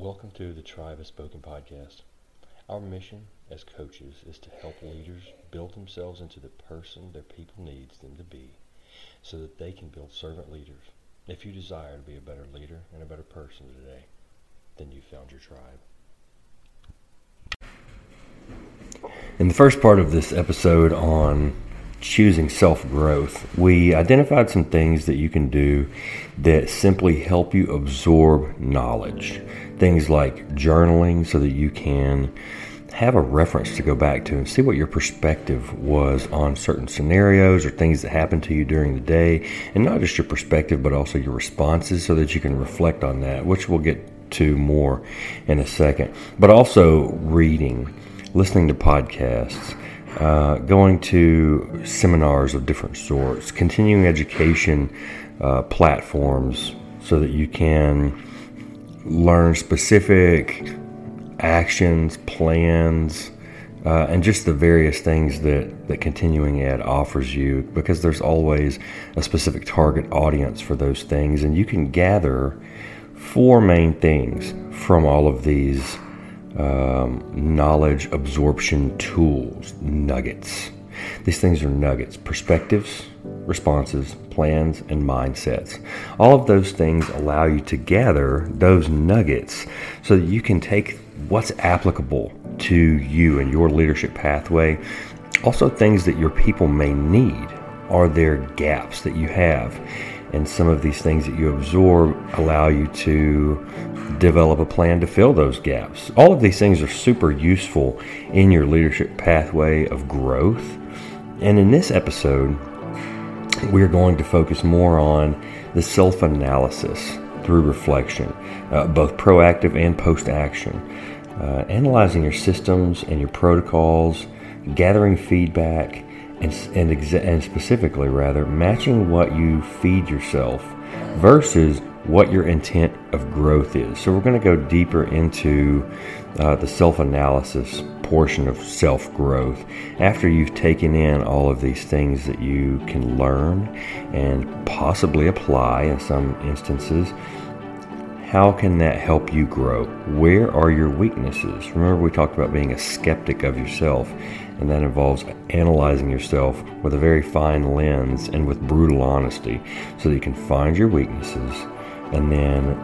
Welcome to the Tribe Has Spoken podcast. Our mission as coaches is to help leaders build themselves into the person their people needs them to be so that they can build servant leaders. If you desire to be a better leader and a better person today, then you found your tribe. In the first part of this episode on choosing self growth, we identified some things that you can do that simply help you absorb knowledge. Things like journaling so that you can have a reference to go back to and see what your perspective was on certain scenarios or things that happened to you during the day. And not just your perspective, but also your responses so that you can reflect on that, which we'll get to more in a second. But also reading, listening to podcasts. Uh, going to seminars of different sorts, continuing education uh, platforms so that you can learn specific actions, plans, uh, and just the various things that, that continuing ed offers you because there's always a specific target audience for those things and you can gather four main things from all of these um, knowledge absorption tools nuggets these things are nuggets perspectives responses plans and mindsets all of those things allow you to gather those nuggets so that you can take what's applicable to you and your leadership pathway. Also, things that your people may need. Are there gaps that you have? And some of these things that you absorb allow you to develop a plan to fill those gaps. All of these things are super useful in your leadership pathway of growth. And in this episode, we're going to focus more on the self analysis through reflection, uh, both proactive and post action uh, analyzing your systems and your protocols, gathering feedback, and, and, exa- and specifically, rather, matching what you feed yourself versus what your intent of growth is. So, we're going to go deeper into uh, the self analysis portion of self growth after you've taken in all of these things that you can learn and possibly apply in some instances how can that help you grow? Where are your weaknesses? Remember, we talked about being a skeptic of yourself, and that involves analyzing yourself with a very fine lens and with brutal honesty so that you can find your weaknesses and then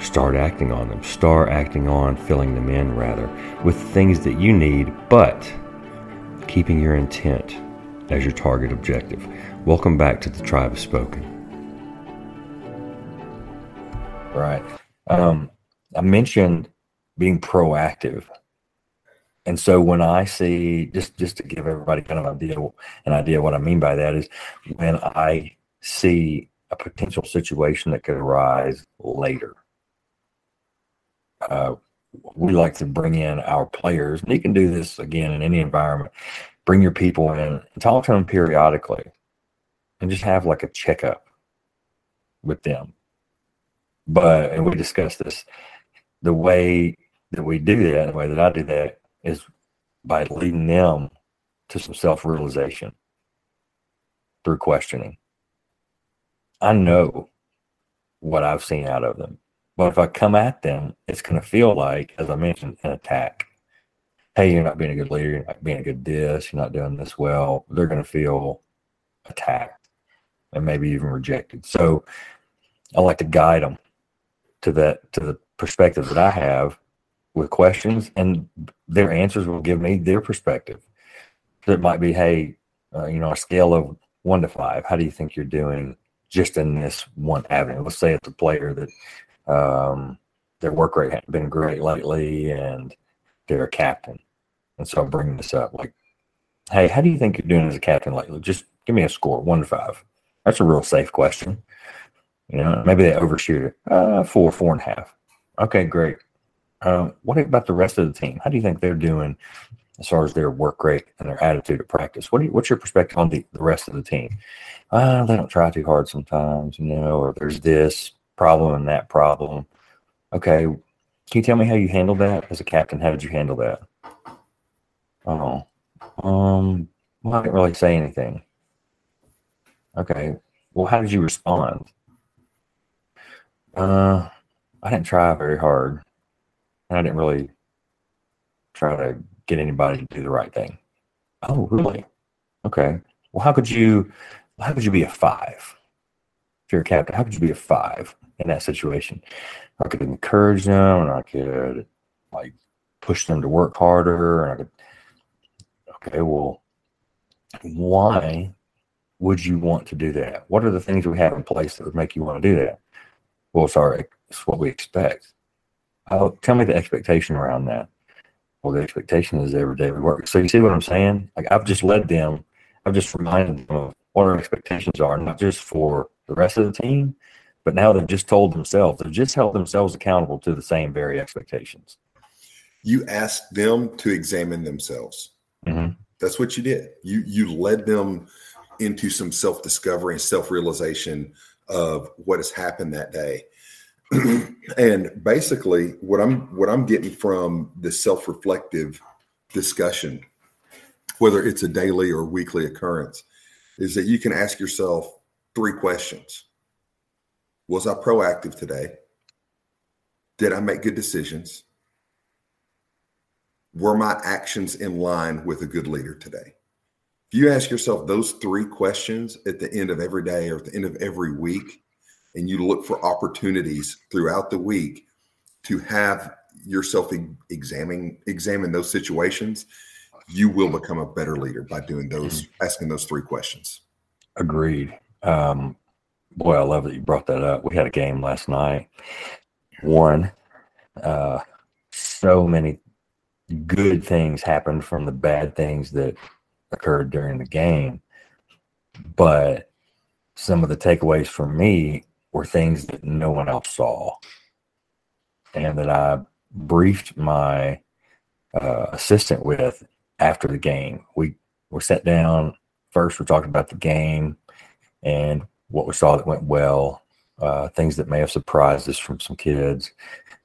start acting on them. Start acting on filling them in, rather, with things that you need, but keeping your intent as your target objective. Welcome back to the Tribe Has Spoken. Right. Um, I mentioned being proactive. And so when I see just just to give everybody kind of idea an idea what I mean by that is when I see a potential situation that could arise later. Uh, we like to bring in our players, and you can do this again in any environment. Bring your people in and talk to them periodically, and just have like a checkup with them but and we discussed this. The way that we do that, the way that I do that, is by leading them to some self realization through questioning. I know what I've seen out of them. But if I come at them, it's going to feel like, as I mentioned, an attack. Hey, you're not being a good leader. You're not being a good this. You're not doing this well. They're going to feel attacked and maybe even rejected. So I like to guide them to that to the perspective that I have with questions, and their answers will give me their perspective. So it might be, hey, uh, you know, a scale of one to five, how do you think you're doing just in this one avenue? Let's say it's a player that um, their work rate hasn't been great lately, and they're a captain, and so I'm bringing this up, like, hey, how do you think you're doing as a captain lately? Just give me a score, one to five. That's a real safe question. You know, maybe they overshoot it. Uh, four, four and a half. Okay, great. Uh, what about the rest of the team? How do you think they're doing as far as their work rate and their attitude at practice? What you, what's your perspective on the, the rest of the team? Uh, they don't try too hard sometimes, you know, or there's this problem and that problem. Okay, can you tell me how you handled that as a captain? How did you handle that? Oh, um, well, I didn't really say anything. Okay, well, how did you respond? Uh, I didn't try very hard. and I didn't really try to get anybody to do the right thing. Oh, really? Okay. Well, how could you? How could you be a five? If you're a captain, how could you be a five in that situation? I could encourage them, and I could like push them to work harder, and I could. Okay, well, why would you want to do that? What are the things we have in place that would make you want to do that? Well, sorry, it's what we expect. Oh, tell me the expectation around that. Well, the expectation is every day we work. So you see what I'm saying? Like I've just led them, I've just reminded them of what our expectations are, not just for the rest of the team, but now they've just told themselves, they've just held themselves accountable to the same very expectations. You asked them to examine themselves. Mm-hmm. That's what you did. You you led them into some self discovery and self realization of what has happened that day. and basically, what I'm what I'm getting from the self reflective discussion, whether it's a daily or weekly occurrence, is that you can ask yourself three questions. Was I proactive today? Did I make good decisions? Were my actions in line with a good leader today? If you ask yourself those three questions at the end of every day or at the end of every week, and you look for opportunities throughout the week to have yourself examine examine those situations, you will become a better leader by doing those mm-hmm. asking those three questions. Agreed. Um, boy, I love that you brought that up. We had a game last night. One, uh, so many good things happened from the bad things that occurred during the game. But some of the takeaways for me were things that no one else saw. And that I briefed my uh, assistant with after the game. We were sat down. First, we talked about the game and what we saw that went well, uh, things that may have surprised us from some kids.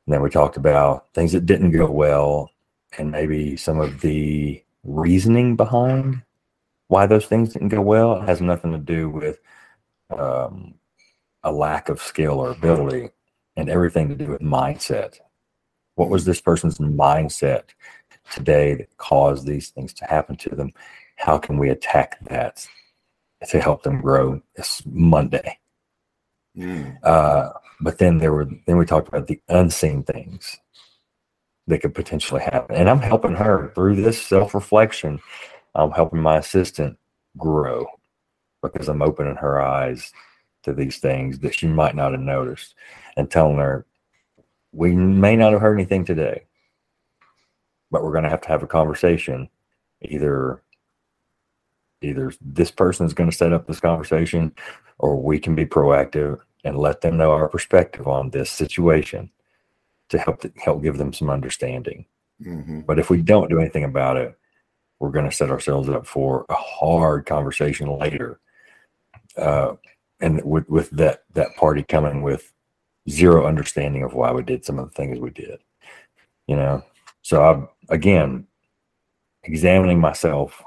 And then we talked about things that didn't go well and maybe some of the reasoning behind why those things didn't go well. It has nothing to do with um, a lack of skill or ability and everything to do with mindset. What was this person's mindset today that caused these things to happen to them? How can we attack that to help them grow this Monday? Mm. Uh, but then there were then we talked about the unseen things that could potentially happen. And I'm helping her through this self-reflection. I'm helping my assistant grow because I'm opening her eyes to these things that she might not have noticed and telling her, we may not have heard anything today, but we're going to have to have a conversation. Either either this person is going to set up this conversation or we can be proactive and let them know our perspective on this situation to help to help give them some understanding. Mm-hmm. But if we don't do anything about it, we're going to set ourselves up for a hard conversation later. Uh, and with, with that that party coming with zero understanding of why we did some of the things we did, you know. So I'm again examining myself,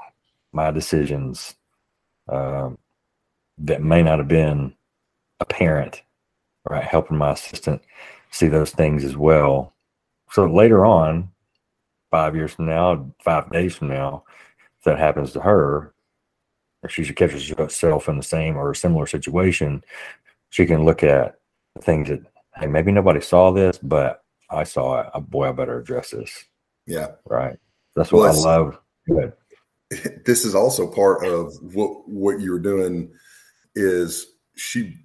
my decisions um, that may not have been apparent, right? Helping my assistant see those things as well. So later on, five years from now, five days from now, if that happens to her, or she should catch herself in the same or a similar situation, she can look at things that, hey, maybe nobody saw this, but I saw it. Oh, boy, I better address this. Yeah. Right. That's what well, I love. Good. This is also part of what what you were doing is she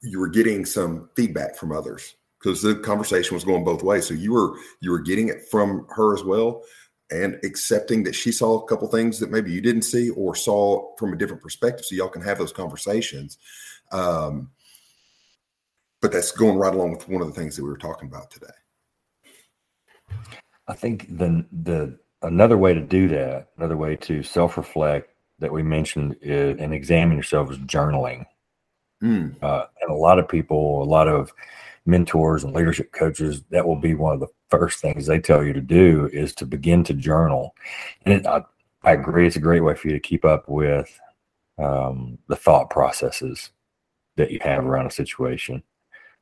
you were getting some feedback from others because the conversation was going both ways. So you were you were getting it from her as well, and accepting that she saw a couple things that maybe you didn't see or saw from a different perspective, so y'all can have those conversations. Um, but that's going right along with one of the things that we were talking about today. I think the the another way to do that, another way to self reflect that we mentioned is, and examine yourself is journaling. Mm. Uh, and a lot of people, a lot of mentors and leadership coaches, that will be one of the first things they tell you to do is to begin to journal. And it, I, I, agree, it's a great way for you to keep up with um, the thought processes that you have around a situation.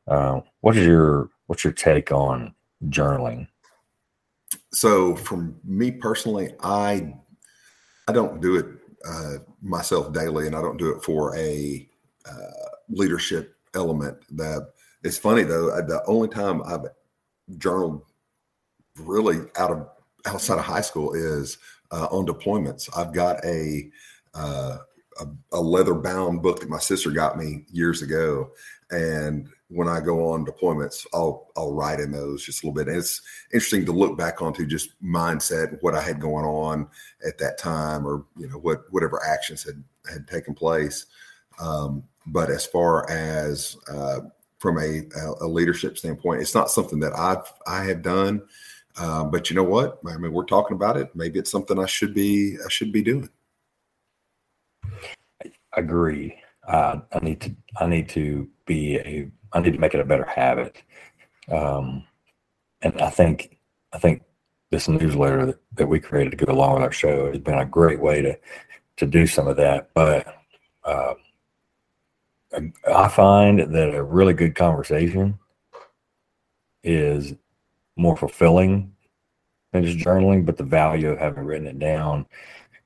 Uh, what is your what's your take on journaling? so from me personally, I I don't do it uh, myself daily, and I don't do it for a uh, leadership element. That it's funny though. The only time I've journaled really out of outside of high school is uh, on deployments. I've got a, uh, a, a leather bound book that my sister got me years ago, and when I go on deployments, I'll I'll write in those just a little bit. And it's interesting to look back onto just mindset, what I had going on at that time, or you know what whatever actions had had taken place. Um, but as far as uh, from a, a, leadership standpoint, it's not something that I've I have done. Uh, but you know what? I mean, we're talking about it. Maybe it's something I should be I should be doing. I agree. Uh, I need to I need to be a I need to make it a better habit. Um, and I think I think this newsletter that, that we created to go along with our show has been a great way to to do some of that. But uh, I find that a really good conversation is more fulfilling than just journaling, but the value of having written it down,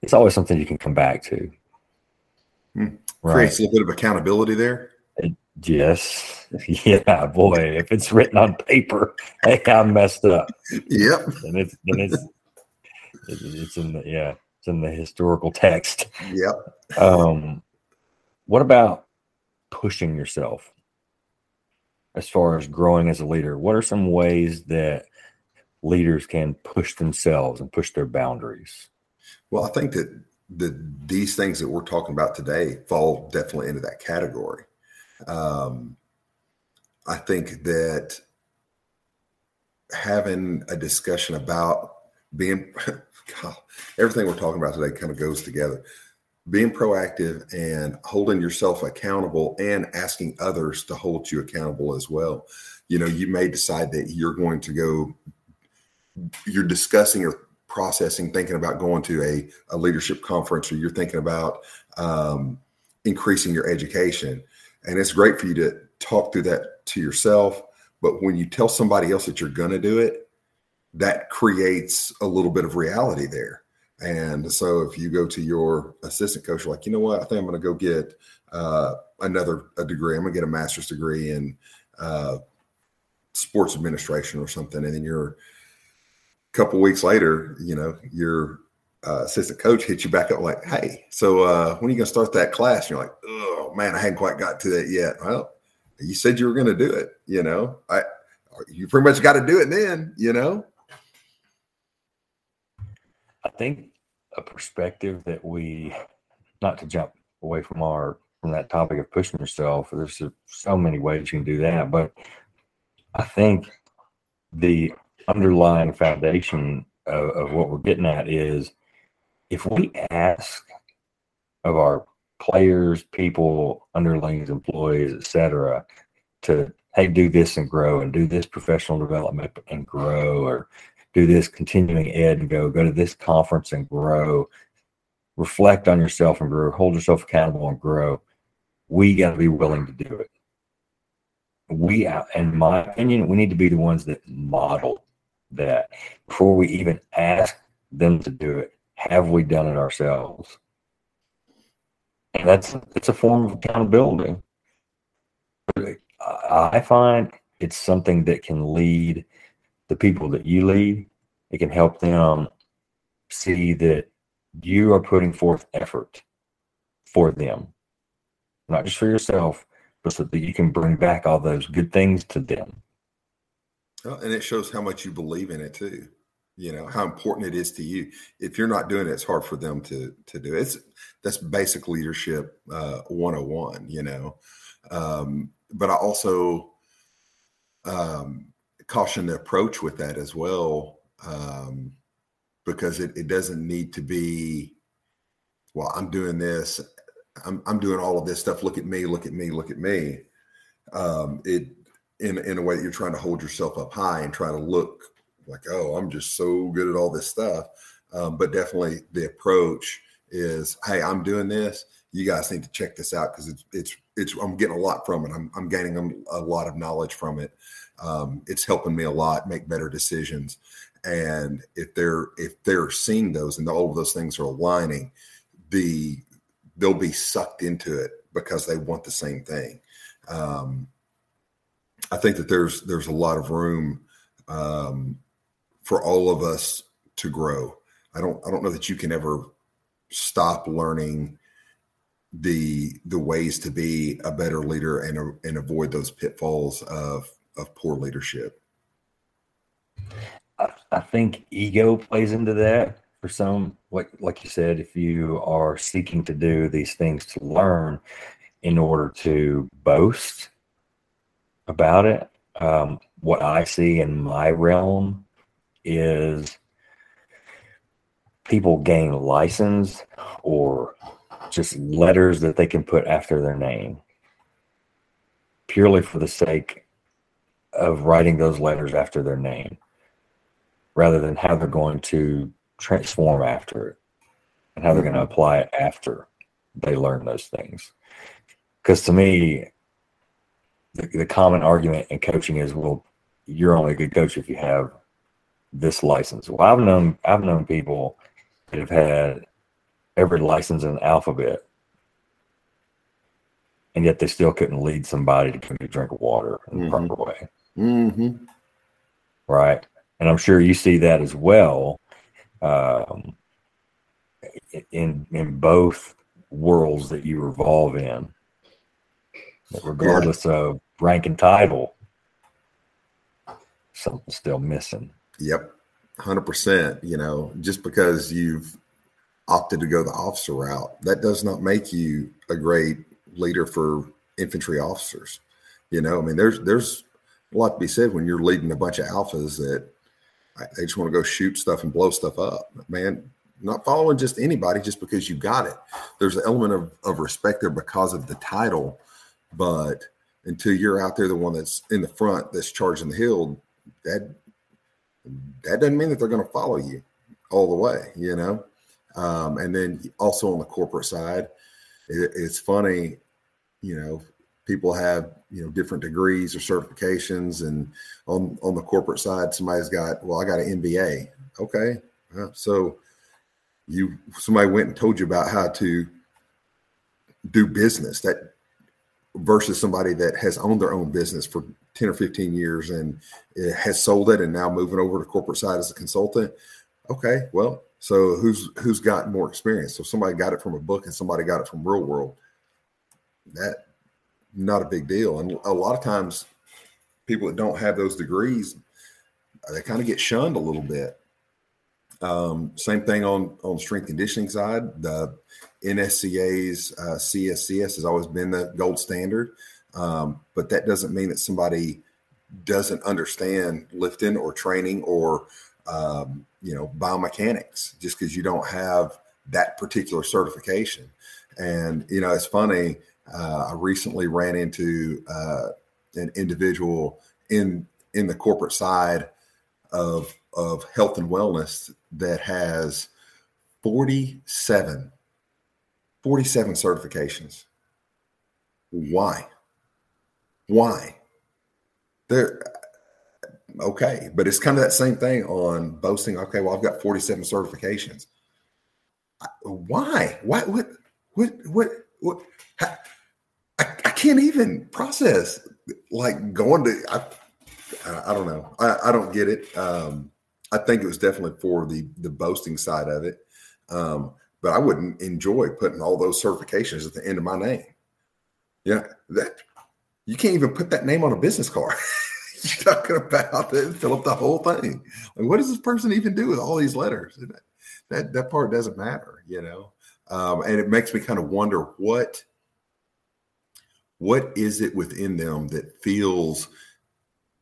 it's always something you can come back to. Hmm. Right. Creates a little bit of accountability there. It, yes. Yeah, boy. If it's written on paper, hey, I messed up. Yep. And it's and it's it's in the yeah, it's in the historical text. Yep. Um what about pushing yourself as far as growing as a leader? What are some ways that leaders can push themselves and push their boundaries? Well, I think that the these things that we're talking about today fall definitely into that category. Um, I think that having a discussion about being God, everything we're talking about today kind of goes together. Being proactive and holding yourself accountable and asking others to hold you accountable as well. You know, you may decide that you're going to go, you're discussing or processing, thinking about going to a, a leadership conference, or you're thinking about um, increasing your education. And it's great for you to talk through that to yourself. But when you tell somebody else that you're going to do it, that creates a little bit of reality there. And so if you go to your assistant coach, like, you know what, I think I'm going to go get uh, another a degree. I'm going to get a master's degree in uh, sports administration or something. And then you're a couple weeks later, you know, your uh, assistant coach hits you back up like, hey, so uh, when are you going to start that class? And you're like, oh man, I hadn't quite got to that yet. Well, you said you were going to do it. You know, I you pretty much got to do it then. You know. I think a perspective that we, not to jump away from our from that topic of pushing yourself. There's so many ways you can do that, but I think the underlying foundation of, of what we're getting at is if we ask of our players, people, underlings, employees, etc., to hey, do this and grow, and do this professional development and grow, or do this continuing ed and go, go to this conference and grow, reflect on yourself and grow, hold yourself accountable and grow. We got to be willing to do it. We, in my opinion, we need to be the ones that model that before we even ask them to do it. Have we done it ourselves? And that's it's a form of accountability. I find it's something that can lead the people that you lead. It can help them see that you are putting forth effort for them, not just for yourself, but so that you can bring back all those good things to them. And it shows how much you believe in it too. You know how important it is to you. If you're not doing it, it's hard for them to to do it. It's that's basic leadership uh, 101. You know, um, but I also um, caution the approach with that as well, um, because it, it doesn't need to be. Well, I'm doing this. I'm I'm doing all of this stuff. Look at me. Look at me. Look at me. Um, it in in a way that you're trying to hold yourself up high and try to look like, oh, I'm just so good at all this stuff. Um, but definitely the approach is, hey, I'm doing this. You guys need to check this out because it's it's it's I'm getting a lot from it. I'm I'm gaining a lot of knowledge from it. Um, it's helping me a lot make better decisions. And if they're if they're seeing those and all of those things are aligning, the they'll be sucked into it because they want the same thing. Um, I think that there's there's a lot of room um, for all of us to grow. I don't I don't know that you can ever stop learning the the ways to be a better leader and and avoid those pitfalls of of poor leadership. I, I think ego plays into that for some. Like like you said, if you are seeking to do these things to learn in order to boast about it, um, what I see in my realm is people gain license or just letters that they can put after their name purely for the sake of writing those letters after their name rather than how they're going to transform after it and how they're going to mm-hmm. apply it after they learn those things. Because to me, the, the common argument in coaching is, well, you're only a good coach if you have this license. Well, I've known I've known people that have had every license in the alphabet, and yet they still couldn't lead somebody to drink a drink of water in mm-hmm. the proper way. Mm-hmm. Right, and I'm sure you see that as well um, in in both worlds that you revolve in, regardless yeah. of rank and title. Something's still missing. Yep, hundred percent. You know, just because you've opted to go the officer route, that does not make you a great leader for infantry officers. You know, I mean, there's there's a lot to be said when you're leading a bunch of alphas that they just want to go shoot stuff and blow stuff up. Man, not following just anybody just because you got it. There's an element of, of respect there because of the title, but until you're out there, the one that's in the front that's charging the hill, that that doesn't mean that they're going to follow you all the way, you know. Um, and then also on the corporate side, it, it's funny, you know, people have you know different degrees or certifications, and on on the corporate side, somebody's got well, I got an MBA. Okay, uh, so you somebody went and told you about how to do business that versus somebody that has owned their own business for 10 or 15 years and has sold it and now moving over to corporate side as a consultant. Okay well so who's who's got more experience? So somebody got it from a book and somebody got it from real world that not a big deal. And a lot of times people that don't have those degrees they kind of get shunned a little bit. Um, same thing on on strength conditioning side. The NSCA's uh, CSCS has always been the gold standard, um, but that doesn't mean that somebody doesn't understand lifting or training or um, you know biomechanics just because you don't have that particular certification. And you know, it's funny. Uh, I recently ran into uh, an individual in in the corporate side of of health and wellness that has 47 47 certifications. Why? Why? There, okay, but it's kind of that same thing on boasting. Okay, well, I've got 47 certifications. Why? Why? What? What? What? What? I, I can't even process like going to. I, I don't know. I, I don't get it. Um, I think it was definitely for the the boasting side of it. Um, but I wouldn't enjoy putting all those certifications at the end of my name. Yeah, that you can't even put that name on a business card. You're talking about it, fill up the whole thing. Like, what does this person even do with all these letters? That that part doesn't matter, you know. Um, and it makes me kind of wonder what what is it within them that feels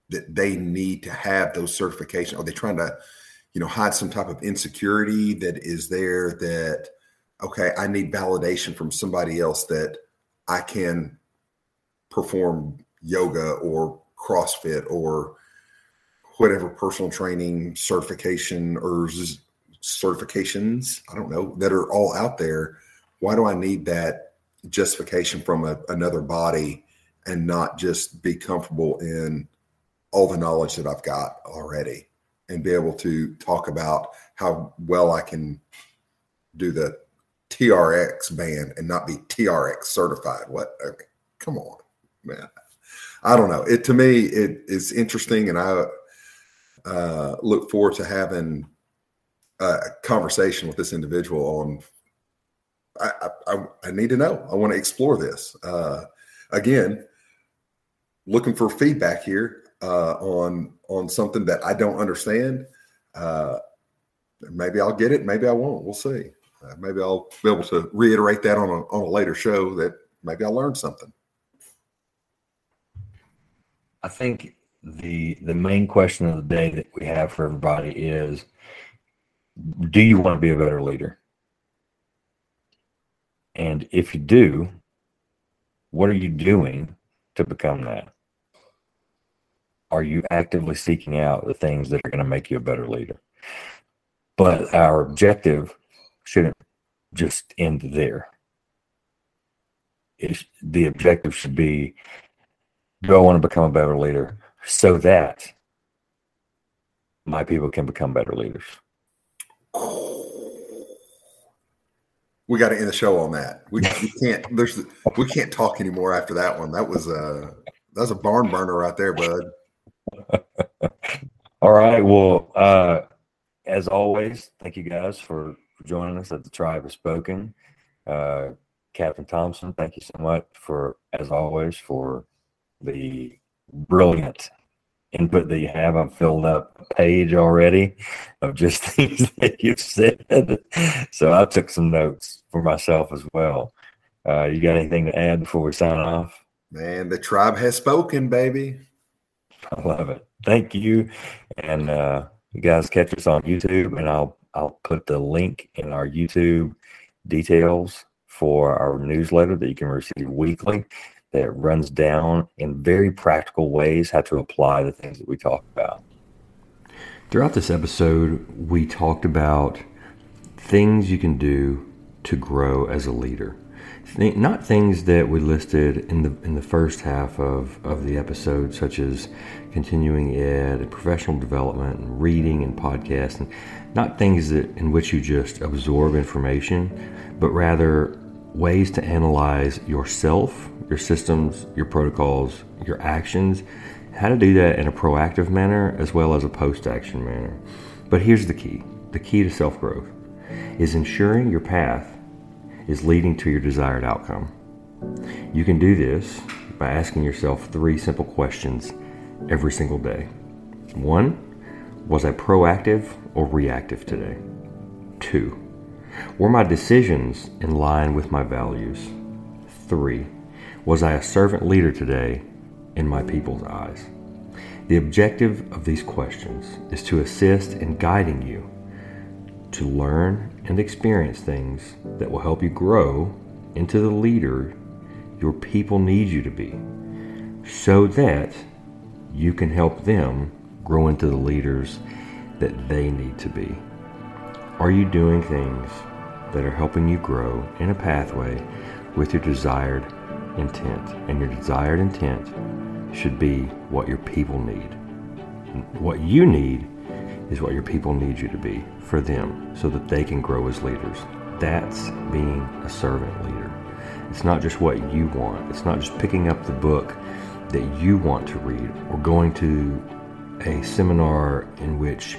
that they need to have those certifications? Are they trying to you know hide some type of insecurity that is there that okay i need validation from somebody else that i can perform yoga or crossfit or whatever personal training certification or certifications i don't know that are all out there why do i need that justification from a, another body and not just be comfortable in all the knowledge that I've got already and be able to talk about how well I can do the TRX band and not be TRX certified. What? Okay, come on, man. I don't know. It to me, it is interesting, and I uh, look forward to having a conversation with this individual on. I, I, I need to know. I want to explore this. Uh, again, looking for feedback here uh, on on something that I don't understand. Uh, maybe I'll get it. Maybe I won't. We'll see. Uh, maybe I'll be able to reiterate that on a on a later show. That maybe I learned something. I think the the main question of the day that we have for everybody is do you want to be a better leader? And if you do, what are you doing to become that? Are you actively seeking out the things that are going to make you a better leader? But our objective shouldn't just end there. It, the objective should be do I want to become a better leader so that my people can become better leaders? We got to end the show on that. We, we can't. There's we can't talk anymore after that one. That was a that was a barn burner right there, bud. All right. Well, uh, as always, thank you guys for, joining us at the Tribe has spoken. Uh, Captain Thompson, thank you so much for, as always, for the brilliant input that you have. I've filled up a page already of just things that you've said. So I took some notes for myself as well. Uh, you got anything to add before we sign off? Man, the tribe has spoken, baby. I love it. Thank you. And uh, you guys catch us on YouTube, and I'll I'll put the link in our YouTube details for our newsletter that you can receive weekly that runs down in very practical ways how to apply the things that we talk about. Throughout this episode, we talked about things you can do to grow as a leader not things that we listed in the in the first half of, of the episode, such as continuing ed, and professional development, and reading and podcasting. Not things that in which you just absorb information, but rather ways to analyze yourself, your systems, your protocols, your actions. How to do that in a proactive manner as well as a post-action manner. But here's the key: the key to self growth is ensuring your path is leading to your desired outcome. You can do this by asking yourself three simple questions every single day. One, was I proactive or reactive today? Two, were my decisions in line with my values? Three, was I a servant leader today in my people's eyes? The objective of these questions is to assist in guiding you to learn and experience things that will help you grow into the leader your people need you to be so that you can help them grow into the leaders that they need to be. Are you doing things that are helping you grow in a pathway with your desired intent? And your desired intent should be what your people need. What you need is what your people need you to be for them so that they can grow as leaders. That's being a servant leader. It's not just what you want, it's not just picking up the book that you want to read or going to a seminar in which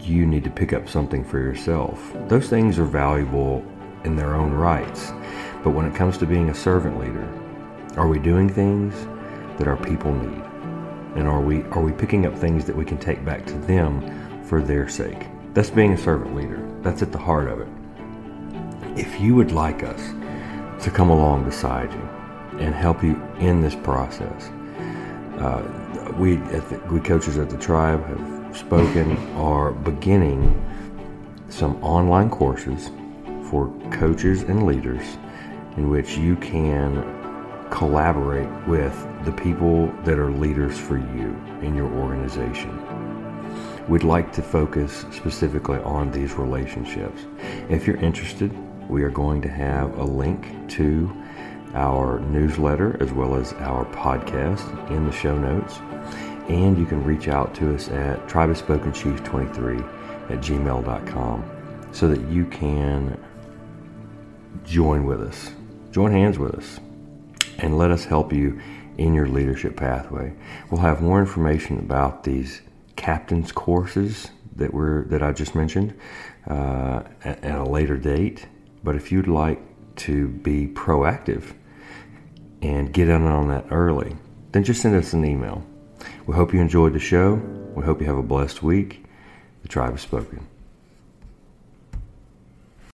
you need to pick up something for yourself. Those things are valuable in their own rights. But when it comes to being a servant leader, are we doing things that our people need? And are we are we picking up things that we can take back to them for their sake. That's being a servant leader. That's at the heart of it. If you would like us to come along beside you and help you in this process, uh, we, the, we coaches at the tribe have spoken are beginning some online courses for coaches and leaders in which you can collaborate with the people that are leaders for you in your organization. We'd like to focus specifically on these relationships. If you're interested, we are going to have a link to our newsletter as well as our podcast in the show notes. And you can reach out to us at tribespokenchief23 at gmail.com so that you can join with us, join hands with us, and let us help you in your leadership pathway. We'll have more information about these captain's courses that we're that I just mentioned uh, at, at a later date. But if you'd like to be proactive and get in on that early, then just send us an email. We hope you enjoyed the show. We hope you have a blessed week. The tribe has spoken.